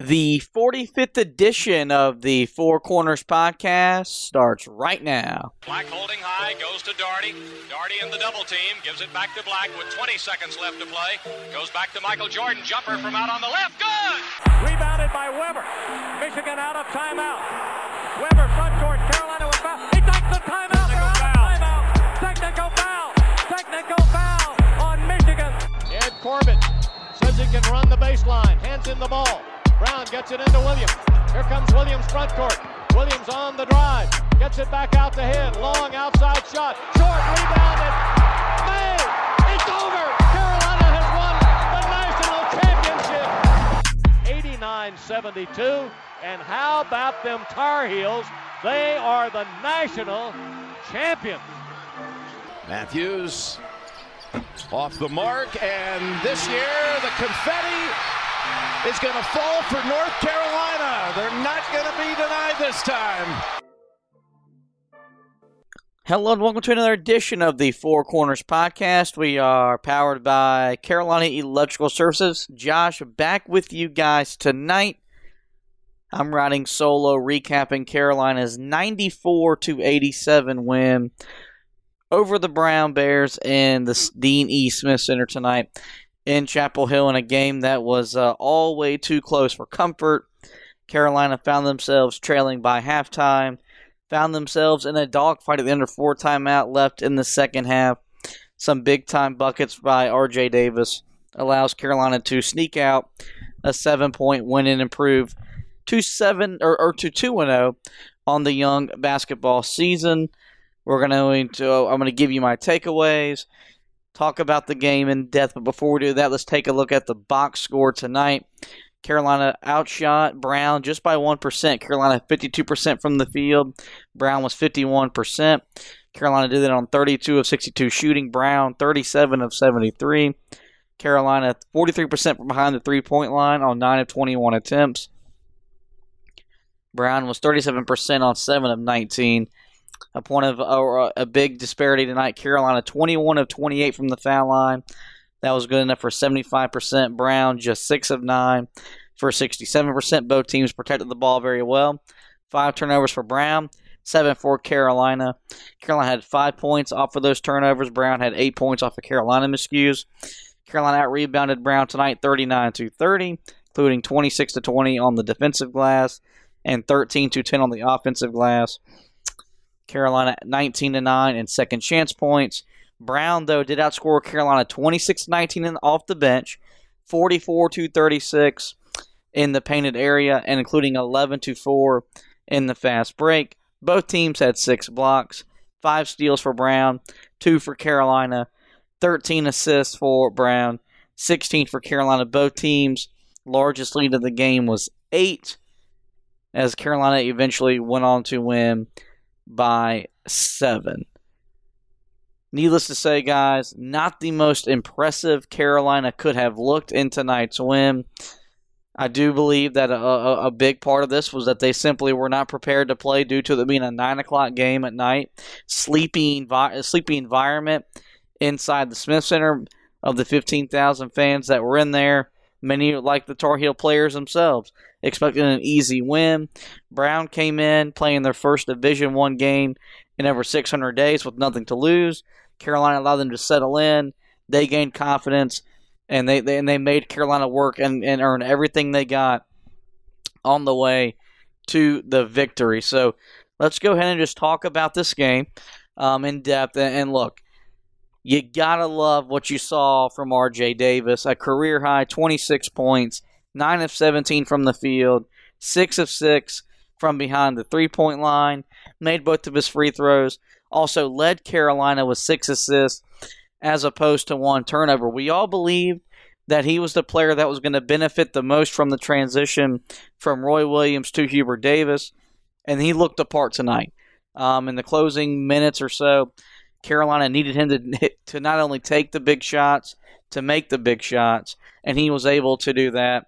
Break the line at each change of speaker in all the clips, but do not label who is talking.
The 45th edition of the Four Corners podcast starts right now.
Black holding high, goes to Doherty. Doherty in the double team, gives it back to Black with 20 seconds left to play. Goes back to Michael Jordan, jumper from out on the left, good!
Rebounded by Webber. Michigan out of timeout. Webber front court, Carolina with foul. He takes the timeout. Technical foul. Timeout. Technical foul. Technical foul on Michigan.
Ed Corbett says he can run the baseline. Hands in the ball. Brown gets it into Williams. Here comes Williams front court. Williams on the drive. Gets it back out to him. Long outside shot. Short rebounded. May. It's over. Carolina has won the national championship. 89-72. And how about them Tar Heels? They are the national champions.
Matthews off the mark, and this year the confetti is going to fall for North Carolina. They're not going to be denied this time.
Hello and welcome to another edition of the Four Corners podcast. We are powered by Carolina Electrical Services. Josh, back with you guys tonight. I'm riding solo, recapping Carolina's 94 to 87 win over the Brown Bears in the Dean E. Smith Center tonight in Chapel Hill in a game that was uh, all way too close for comfort. Carolina found themselves trailing by halftime, found themselves in a dogfight at the end of four timeout left in the second half. Some big time buckets by R.J. Davis allows Carolina to sneak out a seven point win and improve to seven or, or to two and zero on the young basketball season. We're going to I'm going to give you my takeaways talk about the game in depth. But before we do that, let's take a look at the box score tonight. Carolina outshot Brown just by 1%. Carolina 52% from the field. Brown was 51%. Carolina did that on 32 of 62 shooting. Brown 37 of 73. Carolina 43% from behind the three point line on 9 of 21 attempts. Brown was 37% on 7 of 19 a point of uh, a big disparity tonight. Carolina 21 of 28 from the foul line. That was good enough for 75%. Brown just 6 of 9 for 67%. Both teams protected the ball very well. Five turnovers for Brown, 7 for Carolina. Carolina had 5 points off of those turnovers. Brown had 8 points off of Carolina miscues. Carolina out rebounded Brown tonight 39 to 30, including 26 to 20 on the defensive glass and 13 to 10 on the offensive glass. Carolina 19 to 9 in second chance points. Brown though did outscore Carolina 26-19 off the bench, 44 to 36 in the painted area and including 11 to 4 in the fast break. Both teams had 6 blocks, 5 steals for Brown, 2 for Carolina, 13 assists for Brown, 16 for Carolina. Both teams largest lead of the game was 8 as Carolina eventually went on to win by seven. Needless to say, guys, not the most impressive Carolina could have looked in tonight's win. I do believe that a, a, a, big part of this was that they simply were not prepared to play due to it being a nine o'clock game at night, sleepy, sleepy environment inside the Smith Center of the fifteen thousand fans that were in there. Many like the Tar Heel players themselves expecting an easy win. Brown came in playing their first Division One game in over 600 days with nothing to lose. Carolina allowed them to settle in. They gained confidence, and they, they and they made Carolina work and, and earn everything they got on the way to the victory. So let's go ahead and just talk about this game um, in depth. And, and look, you gotta love what you saw from R.J. Davis. A career high 26 points, 9 of 17 from the field, 6 of 6 from behind the three point line, made both of his free throws, also led Carolina with 6 assists as opposed to one turnover. We all believed that he was the player that was going to benefit the most from the transition from Roy Williams to Hubert Davis, and he looked the part tonight. Um, in the closing minutes or so, Carolina needed him to to not only take the big shots, to make the big shots, and he was able to do that.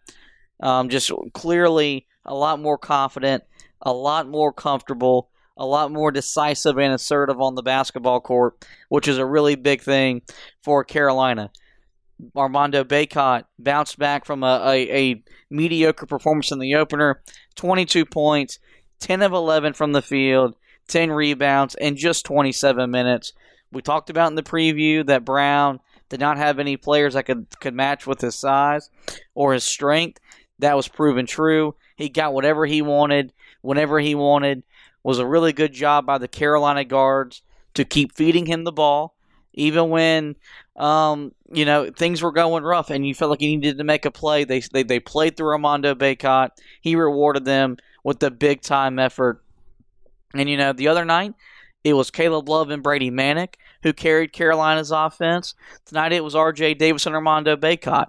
Um, just clearly a lot more confident, a lot more comfortable, a lot more decisive and assertive on the basketball court, which is a really big thing for Carolina. Armando Bacot bounced back from a, a, a, mediocre performance in the opener 22 points, 10 of 11 from the field, 10 rebounds, in just 27 minutes. We talked about in the preview that Brown did not have any players that could, could match with his size or his strength. That was proven true. He got whatever he wanted, whenever he wanted. Was a really good job by the Carolina guards to keep feeding him the ball, even when um, you know things were going rough and you felt like you needed to make a play. They they, they played through Armando Bacot. He rewarded them with the big time effort. And you know the other night it was Caleb Love and Brady Manek who carried Carolina's offense. Tonight it was R.J. Davis and Armando Bacot.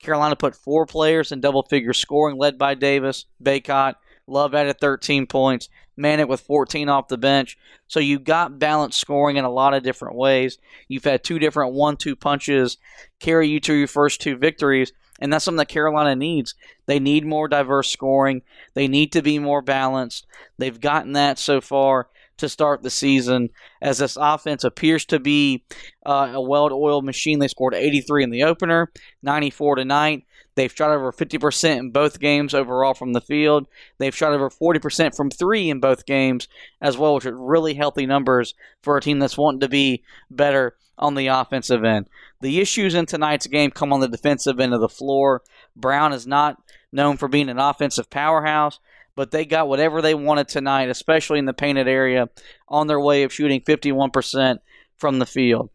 Carolina put four players in double figure scoring, led by Davis, Bacot. Love added 13 points. Manek with 14 off the bench. So you got balanced scoring in a lot of different ways. You've had two different one-two punches carry you to your first two victories, and that's something that Carolina needs. They need more diverse scoring. They need to be more balanced. They've gotten that so far to start the season as this offense appears to be uh, a well-oiled machine. They scored 83 in the opener, 94 tonight. They've shot over 50% in both games overall from the field. They've shot over 40% from three in both games as well, which are really healthy numbers for a team that's wanting to be better on the offensive end. The issues in tonight's game come on the defensive end of the floor. Brown is not known for being an offensive powerhouse, but they got whatever they wanted tonight, especially in the painted area, on their way of shooting 51% from the field.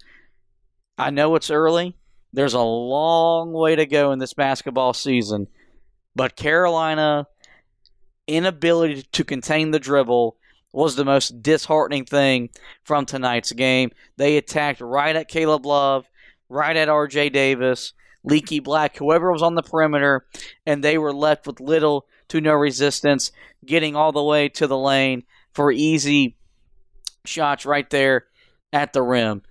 I know it's early. There's a long way to go in this basketball season, but Carolina inability to contain the dribble was the most disheartening thing from tonight's game. They attacked right at Caleb Love, right at RJ Davis, Leaky Black, whoever was on the perimeter, and they were left with little to no resistance, getting all the way to the lane for easy shots right there at the rim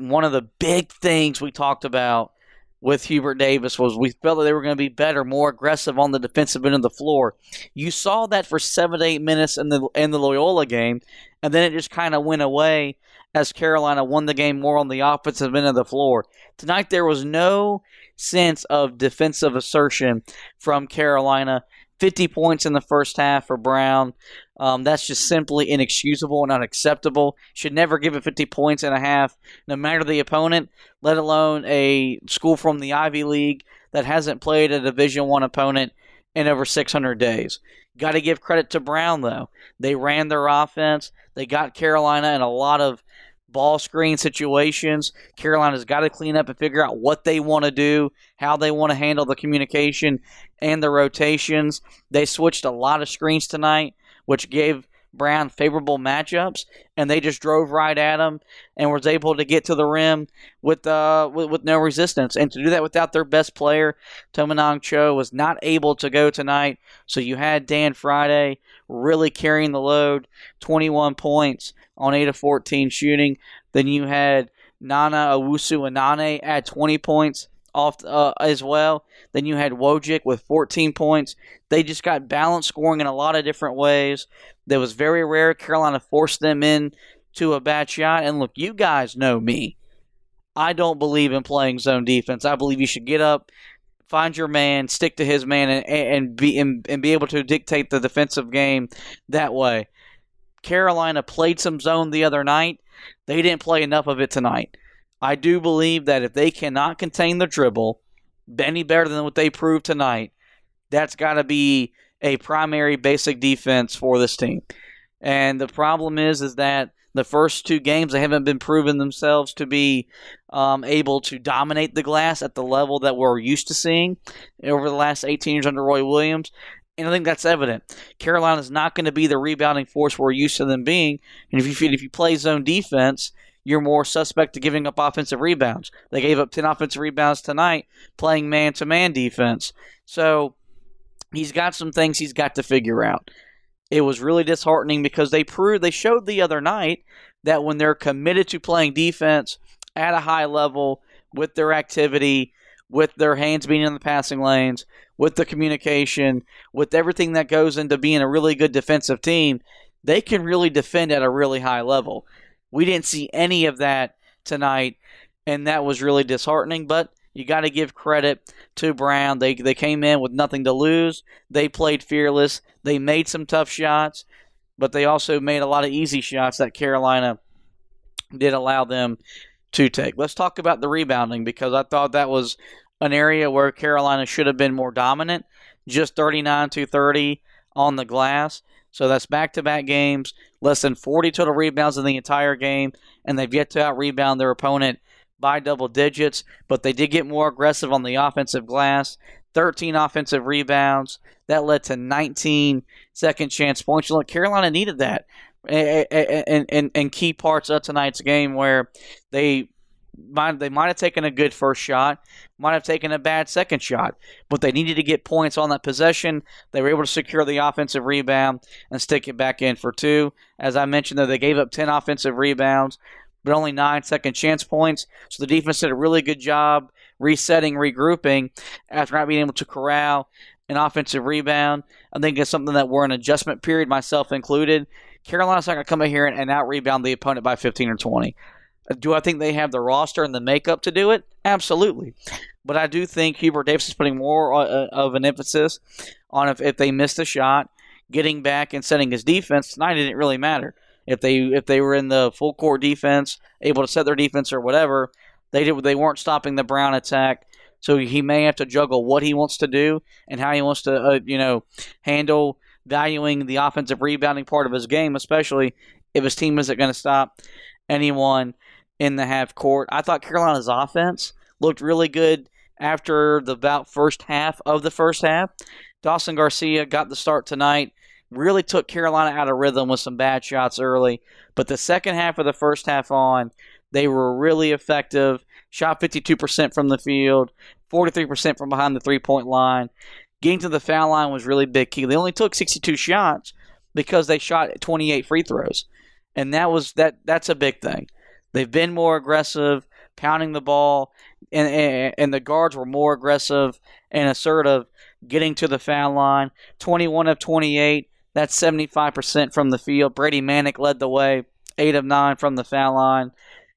one of the big things we talked about with Hubert Davis was we felt that they were going to be better, more aggressive on the defensive end of the floor. You saw that for seven to eight minutes in the in the Loyola game, and then it just kind of went away as Carolina won the game more on the offensive end of the floor. Tonight there was no sense of defensive assertion from Carolina. 50 points in the first half for Brown. Um, that's just simply inexcusable and unacceptable. Should never give it 50 points and a half, no matter the opponent, let alone a school from the Ivy League that hasn't played a Division One opponent in over 600 days. Got to give credit to Brown though. They ran their offense. They got Carolina in a lot of ball screen situations. Carolina's got to clean up and figure out what they want to do, how they want to handle the communication and the rotations. They switched a lot of screens tonight, which gave Brown favorable matchups, and they just drove right at him and was able to get to the rim with uh with, with no resistance. And to do that without their best player, Tamenang Choh was not able to go tonight. So you had Dan Friday really carrying the load, 21 points on 8 of 14 shooting. Then you had Nana Owusu Anane at 20 points off uh, as well. Then you had Wojcik with 14 points. They just got balanced scoring in a lot of different ways. That was very rare. Carolina forced them in to a bad shot. And look, you guys know me. I don't believe in playing zone defense. I believe you should get up, find your man, stick to his man, and, and be and, and be able to dictate the defensive game that way. Carolina played some zone the other night. They didn't play enough of it tonight. I do believe that if they cannot contain the dribble any better than what they proved tonight, that's got to be a primary basic defense for this team. And the problem is, is that the first two games they haven't been proven themselves to be um, able to dominate the glass at the level that we're used to seeing over the last 18 years under Roy Williams. And I think that's evident. Carolina is not going to be the rebounding force we're used to them being. And if you if you play zone defense, you're more suspect to giving up offensive rebounds. They gave up 10 offensive rebounds tonight playing man to man defense. So he's got some things he's got to figure out. It was really disheartening because they proved, they showed the other night that when they're committed to playing defense at a high level with their activity, with their hands being in the passing lanes, with the communication, with everything that goes into being a really good defensive team, they can really defend at a really high level. We didn't see any of that tonight, and that was really disheartening. But you got to give credit to Brown. They they came in with nothing to lose. They played fearless. They made some tough shots, but they also made a lot of easy shots that Carolina did allow them to take. Let's talk about the rebounding because I thought that was an area where Carolina should have been more dominant. Just 39 to 30 on the glass. So that's back to back games, less than 40 total rebounds in the entire game, and they've yet to out rebound their opponent by double digits. But they did get more aggressive on the offensive glass. 13 offensive rebounds. That led to 19 second chance points. Look, Carolina needed that and and and key parts of tonight's game where they might they might have taken a good first shot, might have taken a bad second shot, but they needed to get points on that possession. They were able to secure the offensive rebound and stick it back in for two. As I mentioned, though, they gave up ten offensive rebounds, but only nine second chance points. So the defense did a really good job resetting, regrouping after not being able to corral an offensive rebound. I think it's something that we're in adjustment period, myself included. Carolina's not going to come in here and, and out rebound the opponent by 15 or 20. Do I think they have the roster and the makeup to do it? Absolutely. But I do think Hubert Davis is putting more uh, of an emphasis on if, if they missed a shot, getting back and setting his defense. Tonight it didn't really matter. If they if they were in the full court defense, able to set their defense or whatever, they did they weren't stopping the Brown attack. So he may have to juggle what he wants to do and how he wants to uh, you know handle valuing the offensive rebounding part of his game, especially if his team isn't going to stop anyone in the half court. I thought Carolina's offense looked really good after the about first half of the first half. Dawson Garcia got the start tonight. Really took Carolina out of rhythm with some bad shots early. But the second half of the first half on, they were really effective. Shot 52% from the field, 43% from behind the three point line. Getting to the foul line was really big key. They only took 62 shots because they shot 28 free throws. And that was that that's a big thing. They've been more aggressive, pounding the ball, and, and, and the guards were more aggressive and assertive, getting to the foul line. 21 of 28, that's 75% from the field. Brady Manek led the way, 8 of 9 from the foul line.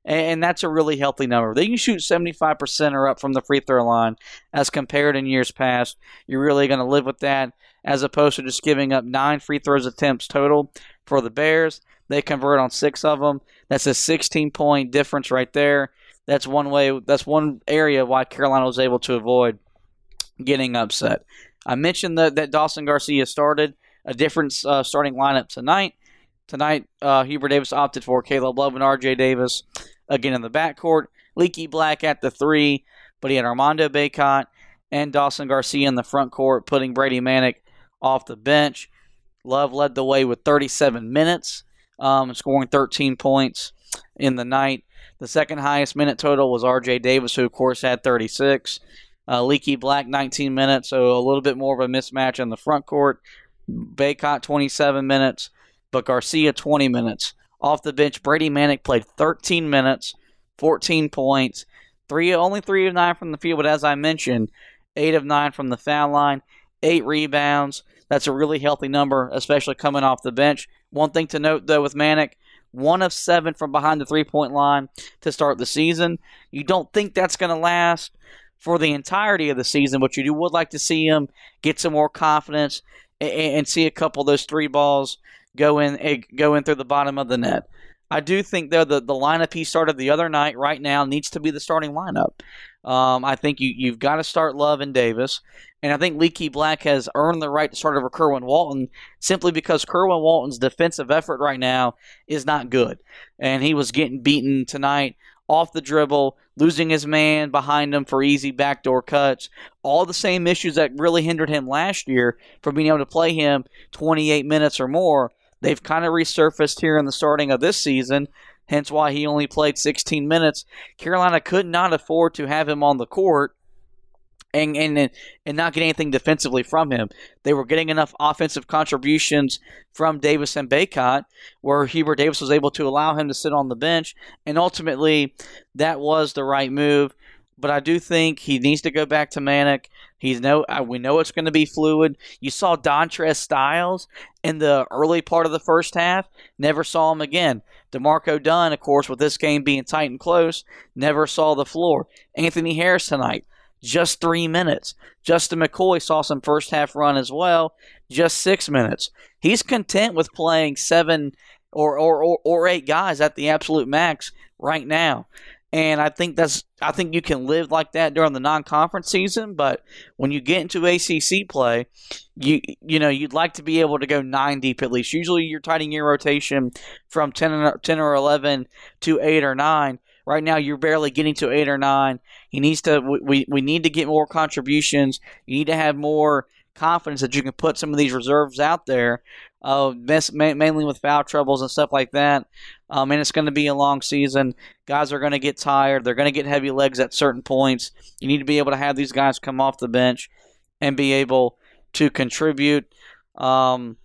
And that's a really healthy number. They can shoot 75% or up from the free throw line as compared in years past. You're really going to live with that as opposed to just giving up nine free throws attempts total for the Bears. They convert on six of them. That's a 16 point difference right there. That's one way. That's one area why Carolina was able to avoid getting upset. I mentioned that, that Dawson Garcia started a different uh, starting lineup tonight. Tonight, uh, Hubert Davis opted for Caleb Love and R.J. Davis again in the backcourt. Leaky Black at the three, but he had Armando Bacot and Dawson Garcia in the front court, putting Brady Manek off the bench. Love led the way with 37 minutes um, scoring 13 points in the night. The second highest minute total was R.J. Davis, who of course had 36. Uh, Leaky Black 19 minutes, so a little bit more of a mismatch in the front court. Bacot 27 minutes, but Garcia 20 minutes. Off the bench, Brady Manek played 13 minutes, 14 points, three only three of nine from the field, but as I mentioned, eight of nine from the foul line, eight rebounds. That's a really healthy number, especially coming off the bench. One thing to note, though, with Manek, one of seven from behind the three point line to start the season. You don't think that's going to last for the entirety of the season, but you do would like to see him get some more confidence and, and see a couple of those three balls go in go in through the bottom of the net. I do think though the the lineup he started the other night right now needs to be the starting lineup. Um, I think you you've got to start Love and Davis, and I think Leaky Black has earned the right to start over Kerwin Walton simply because Kerwin Walton's defensive effort right now is not good, and he was getting beaten tonight off the dribble, losing his man behind him for easy backdoor cuts. All the same issues that really hindered him last year from being able to play him 28 minutes or more. They've kind of resurfaced here in the starting of this season hence why he only played 16 minutes. Carolina could not afford to have him on the court and and and not get anything defensively from him. They were getting enough offensive contributions from Davis and Bacot, where Hubert Davis was able to allow him to sit on the bench, and ultimately that was the right move. but I do think he needs to go back to Manek. He's no, we know it's going to be fluid. You saw Dontrez Styles in the early part of the first half. Never saw him again. D'Marco Dunn, of course, with this game being tight and close, never saw the floor. Anthony Harris tonight, just three minutes. Justin McCoy saw some first half run as well, just six minutes. He's content with playing seven or, or, or, or eight guys at the absolute max right now. And I think that's I think you can live like that during the non-conference season, but when you get into ACC play, you you know you'd like to be able to go nine deep at least. Usually you're tightening your rotation from 10 or, 10 or eleven to eight or nine. Right now you're barely getting to eight or nine. He needs to we we need to get more contributions. You need to have more confidence that you can put some of these reserves out there uh, mainly with foul troubles and stuff like that. Um, and it's going to be a long season. Guys are going to get tired. They're going to get heavy legs at certain points. You need to be able to have these guys come off the bench and be able to contribute. Um,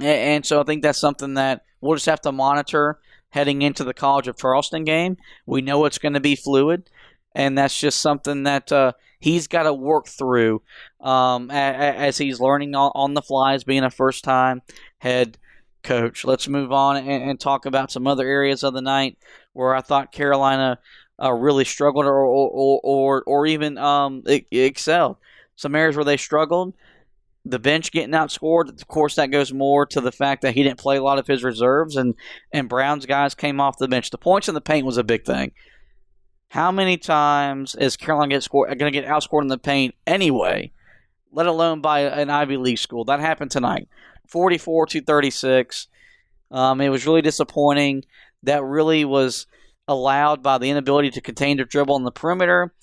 and so I think that's something that we'll just have to monitor heading into the College of Charleston game. We know it's going to be fluid, and that's just something that uh, he's got to work through um, as he's learning on the fly as being a first time head coach. Let's move on and, talk about some other areas of the night where I thought Carolina uh, really struggled or or or, or even um, excelled. Some areas where they struggled. The bench getting outscored. Of course, that goes more to the fact that he didn't play a lot of his reserves, and and Brown's guys came off the bench. The points in the paint was a big thing. How many times is Carolina get scored, going to get outscored in the paint anyway, let alone by an Ivy League school? That happened tonight. 44 to 36. Um, it was really disappointing. That really was allowed by the inability to contain the dribble on the perimeter.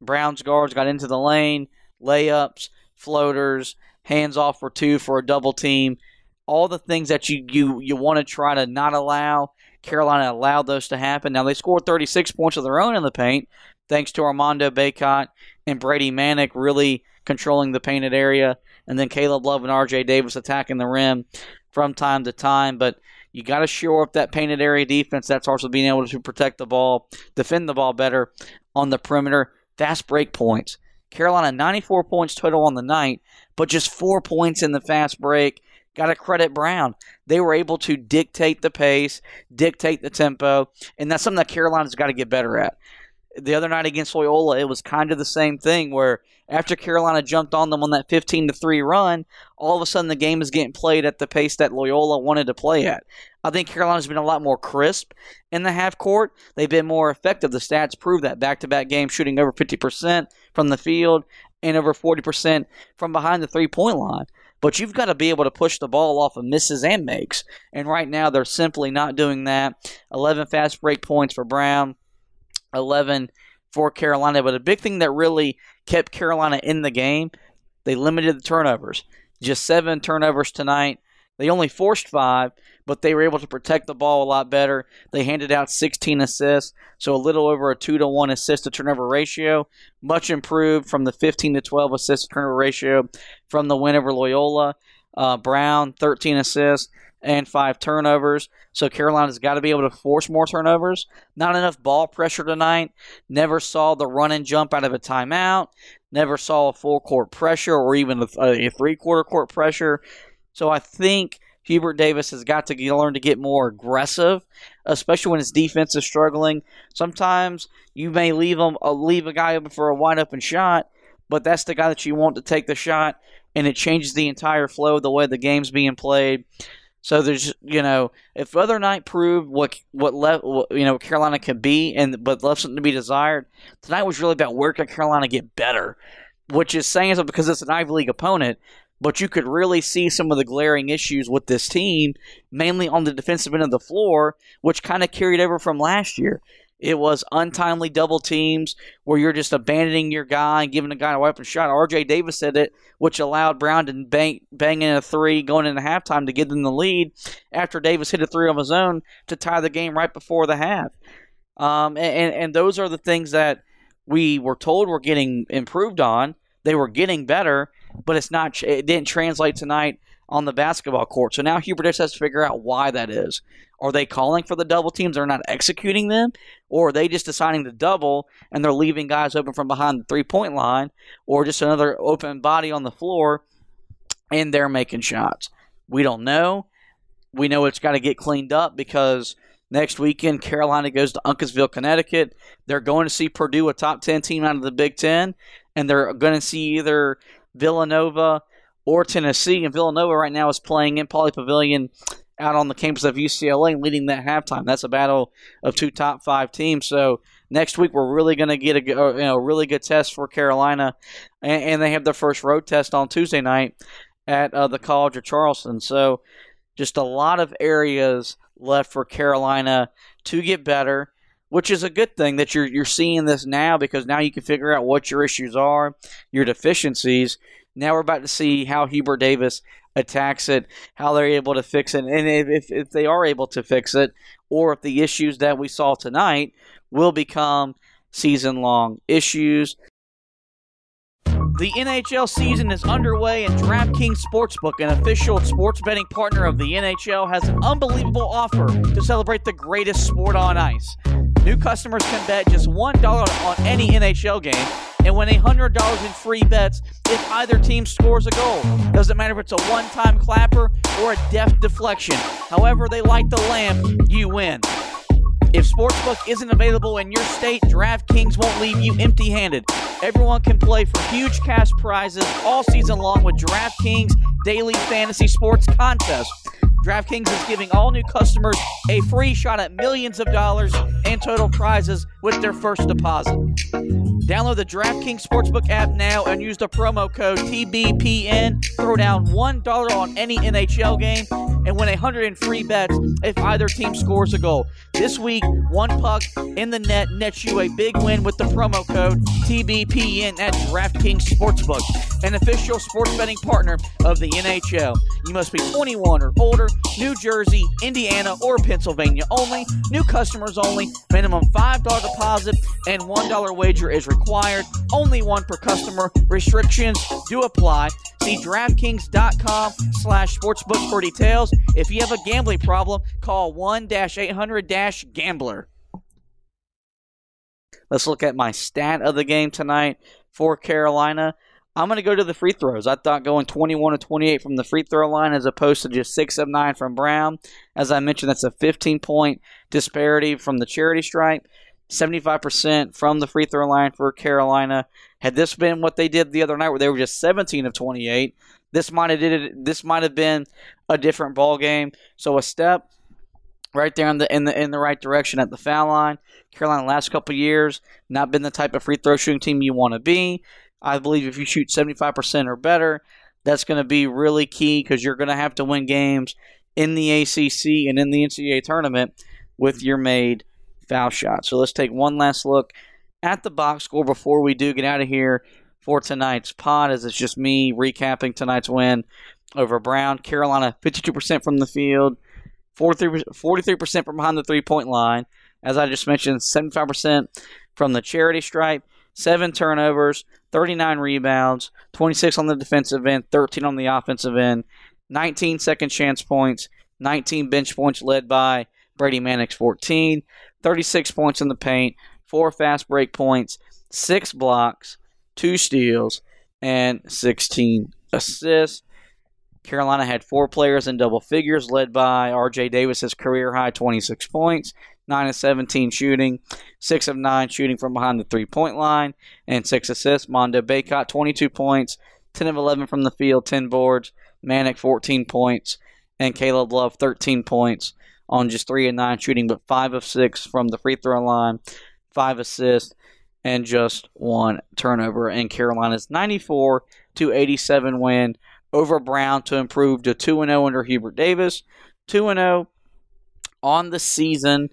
Brown's guards got into the lane, layups, floaters, hands off for two for a double team. All the things that you, you, you want to try to not allow Carolina allowed those to happen. Now, they scored 36 points of their own in the paint, thanks to Armando Bacot and Brady Manek really controlling the painted area, and then Caleb Love and RJ Davis attacking the rim from time to time. But you got to shore up that painted area defense. That's also being able to protect the ball, defend the ball better on the perimeter. Fast break points. Carolina 94 points total on the night, but just four points in the fast break. Got to credit Brown. They were able to dictate the pace, dictate the tempo, and that's something that Carolina's got to get better at. The other night against Loyola, it was kind of the same thing where after Carolina jumped on them on that 15 to 3 run, all of a sudden the game is getting played at the pace that Loyola wanted to play at. I think Carolina's been a lot more crisp in the half court. They've been more effective. The stats prove that back to back games shooting over 50% from the field and over 40% from behind the three point line but you've got to be able to push the ball off of misses and makes. And right now, they're simply not doing that. 11 fast break points for Brown, 11 for Carolina. But a big thing that really kept Carolina in the game, they limited the turnovers. Just seven turnovers tonight. They only forced five, but they were able to protect the ball a lot better. They handed out 16 assists, so a little over a 2 to 1 assist to turnover ratio, much improved from the 15 to 12 assist to turnover ratio from the win over Loyola. Uh, Brown, 13 assists and five turnovers. So Carolina's got to be able to force more turnovers. Not enough ball pressure tonight. Never saw the run and jump out of a timeout. Never saw a full court pressure or even a, a three quarter court pressure. So I think Hubert Davis has got to learn to get more aggressive, especially when his defense is struggling. Sometimes you may leave him uh, leave a guy open for a wide open shot, but that's the guy that you want to take the shot, and it changes the entire flow of the way the game's being played. So there's, you know, if other night proved what what, you know Carolina could be, and but left something to be desired, tonight was really about where can Carolina get better, which is saying so because it's an Ivy League opponent but you could really see some of the glaring issues with this team, mainly on the defensive end of the floor, which kind of carried over from last year. It was untimely double teams where you're just abandoning your guy and giving a guy a weapon shot. RJ Davis said it, which allowed Brown to bang, bang in a three going into halftime to give them the lead after Davis hit a three on his own to tie the game right before the half. Um, and, and those are the things that we were told were getting improved on. They were getting better, but it's not. It didn't translate tonight on the basketball court. So now Hubert Davis has to figure out why that is. Are they calling for the double teams? They're not executing them? Or are they just deciding to double and they're leaving guys open from behind the three point line or just another open body on the floor and they're making shots? We don't know. We know it's got to get cleaned up because next weekend Carolina goes to Uncasville, Connecticut. They're going to see Purdue, a top 10 team out of the Big Ten, and they're going to see either Villanova or Tennessee. And Villanova right now is playing in Pauley Pavilion out on the campus of UCLA leading that halftime. That's a battle of two top five teams. So next week we're really going to get a you know really good test for Carolina, and, and, they have their first road test on Tuesday night at uh, the College of Charleston. So just a lot of areas left for Carolina to get better. Which is a good thing that you're you're seeing this now because now you can figure out what your issues are, your deficiencies. Now we're about to see how Hubert Davis attacks it, how they're able to fix it, and if, if they are able to fix it, or if the issues that we saw tonight will become season long issues. The NHL season is underway, and DraftKings Sportsbook, an official sports betting partner of the NHL, has an unbelievable offer to celebrate the greatest sport on ice. New customers can bet just $1 on any NHL game and win $100 in free bets if either team scores a goal. Doesn't matter if it's a one time clapper or a deft deflection. However, they light the lamp, you win. If Sportsbook isn't available in your state, DraftKings won't leave you empty handed. Everyone can play for huge cash prizes all season long with DraftKings Daily Fantasy Sports Contest. DraftKings is giving all new customers a free shot at millions of dollars and total prizes with their first deposit. Download the DraftKings Sportsbook app now and use the promo code TBPN. Throw down $1 on any NHL game and win 100 in free bets if either team scores a goal. This week, one puck in the net nets you a big win with the promo code TBPN at DraftKings Sportsbook, an official sports betting partner of the NHL. You must be 21 or older, New Jersey, Indiana, or Pennsylvania only. New customers only. Minimum $5 deposit and $1 wager is required. Only one per customer. Restrictions do apply. See DraftKings.com slash sportsbook for details. If you have a gambling problem, call 1-800-GAMBLER. Let's look at my stat of the game tonight for Carolina. I'm going to go to the free throws. I thought going 21 to 28 from the free throw line as opposed to just 6 of 9 from Brown. As I mentioned, that's a 15 point disparity from the charity stripe. 75% from the free throw line for Carolina. Had this been what they did the other night where they were just 17 of 28, this might have did it, this might have been a different ball game. So a step right there in the in the in the right direction at the foul line. Carolina last couple years not been the type of free throw shooting team you want to be. I believe if you shoot 75% or better, that's going to be really key because you're going to have to win games in the ACC and in the NCAA tournament with your made foul shot. So let's take one last look at the box score before we do get out of here for tonight's pod, as it's just me recapping tonight's win over Brown. Carolina, 52% from the field, 43% from behind the three point line. As I just mentioned, 75% from the charity stripe, seven turnovers, 39 rebounds, 26 on the defensive end, 13 on the offensive end, 19 second chance points, 19 bench points led by Brady Manek's 14, 36 points in the paint, 4 fast break points, 6 blocks, 2 steals, and 16 assists. Carolina had four players in double figures, led by R.J. Davis's career high 26 points. 9 of 17 shooting, 6 of 9 shooting from behind the three point line, and 6 assists. Mondo Bacot, 22 points, 10 of 11 from the field, 10 boards. Manek, 14 points, and Caleb Love, 13 points on just 3 of 9 shooting, but 5 of 6 from the free throw line, 5 assists, and just one turnover. And Carolina's 94 to 87 win over Brown to improve to 2 0 under Hubert Davis. 2 0 on the season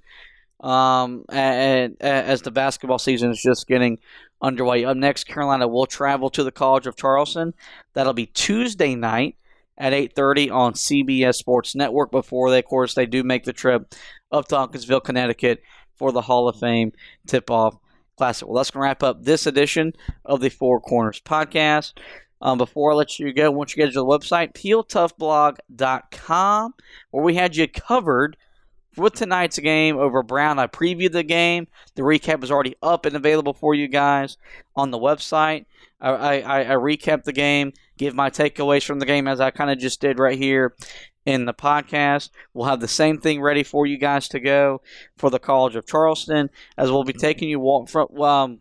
um, and, as the basketball season is just getting underway. Up next, Carolina will travel to the College of Charleston. That'll be Tuesday night at 8:30 on CBS Sports Network. Before they, of course, they do make the trip up to Uncasville, Connecticut, for the Hall of Fame tip-off classic. Well, that's going to wrap up this edition of the Four Corners podcast. Um, before I let you go, once you get to the website, heeltoughblog.com, where we had you covered with tonight's game over Brown. I previewed the game. The recap is already up and available for you guys on the website. I, I, I recap the game, give my takeaways from the game as I kind of just did right here in the podcast. We'll have the same thing ready for you guys to go for the College of Charleston, as we'll be taking you walk from, um,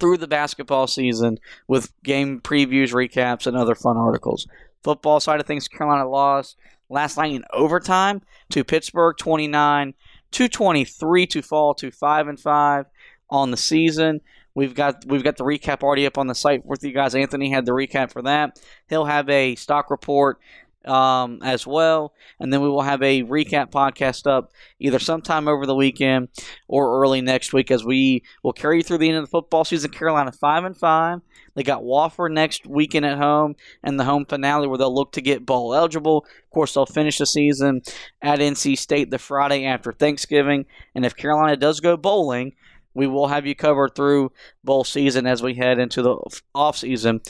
through the basketball season with game previews, recaps, and other fun articles. Football side of things, Carolina lost last night in overtime to Pittsburgh, twenty nine to fall to five and five on the season. We've got we've got the recap already up on the site with you guys. Anthony had the recap for that. He'll have a stock report um, as well. And then we will have a recap podcast up either sometime over the weekend or early next week as we will carry you through the end of the football season. Carolina 5 and 5. They got Wofford next weekend at home and the home finale where they'll look to get bowl eligible. Of course, they'll finish the season at NC State the Friday after Thanksgiving. And if Carolina does go bowling, we will have you covered through bowl season as we head into the off season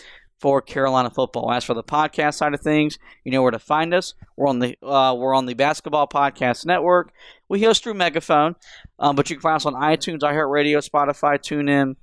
for Carolina football. As for the podcast side of things, you know where to find us. We're on the uh, we're on the Basketball Podcast Network. We host through Megaphone, um, but you can find us on iTunes, iHeartRadio, Spotify, TuneIn,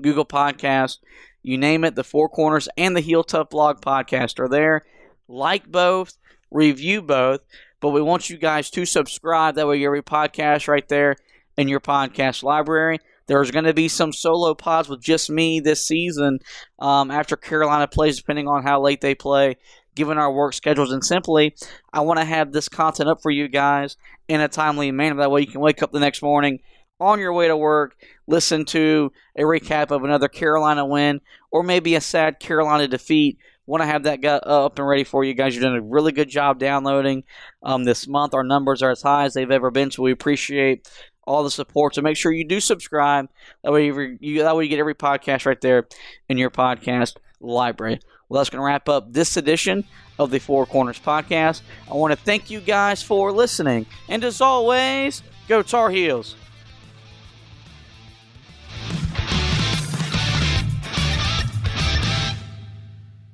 Google Podcast, you name it. The Four Corners and the Heel Tough Blog Podcast are there. Like both, review both, but we want you guys to subscribe. That way, every podcast right there in your podcast library. There's going to be some solo pods with just me this season um, after Carolina plays, depending on how late they play, given our work schedules. And simply, I want to have this content up for you guys in a timely manner. That way, you can wake up the next morning on your way to work, listen to a recap of another Carolina win or maybe a sad Carolina defeat. Want to have that up and ready for you guys. You've done a really good job downloading um, this month. Our numbers are as high as they've ever been, so we appreciate all the support. So make sure you do subscribe. That way you, that way you get every podcast right there in your podcast library. Well, that's going to wrap up this edition of the Four Corners podcast. I want to thank you guys for listening, and as always, go Tar Heels.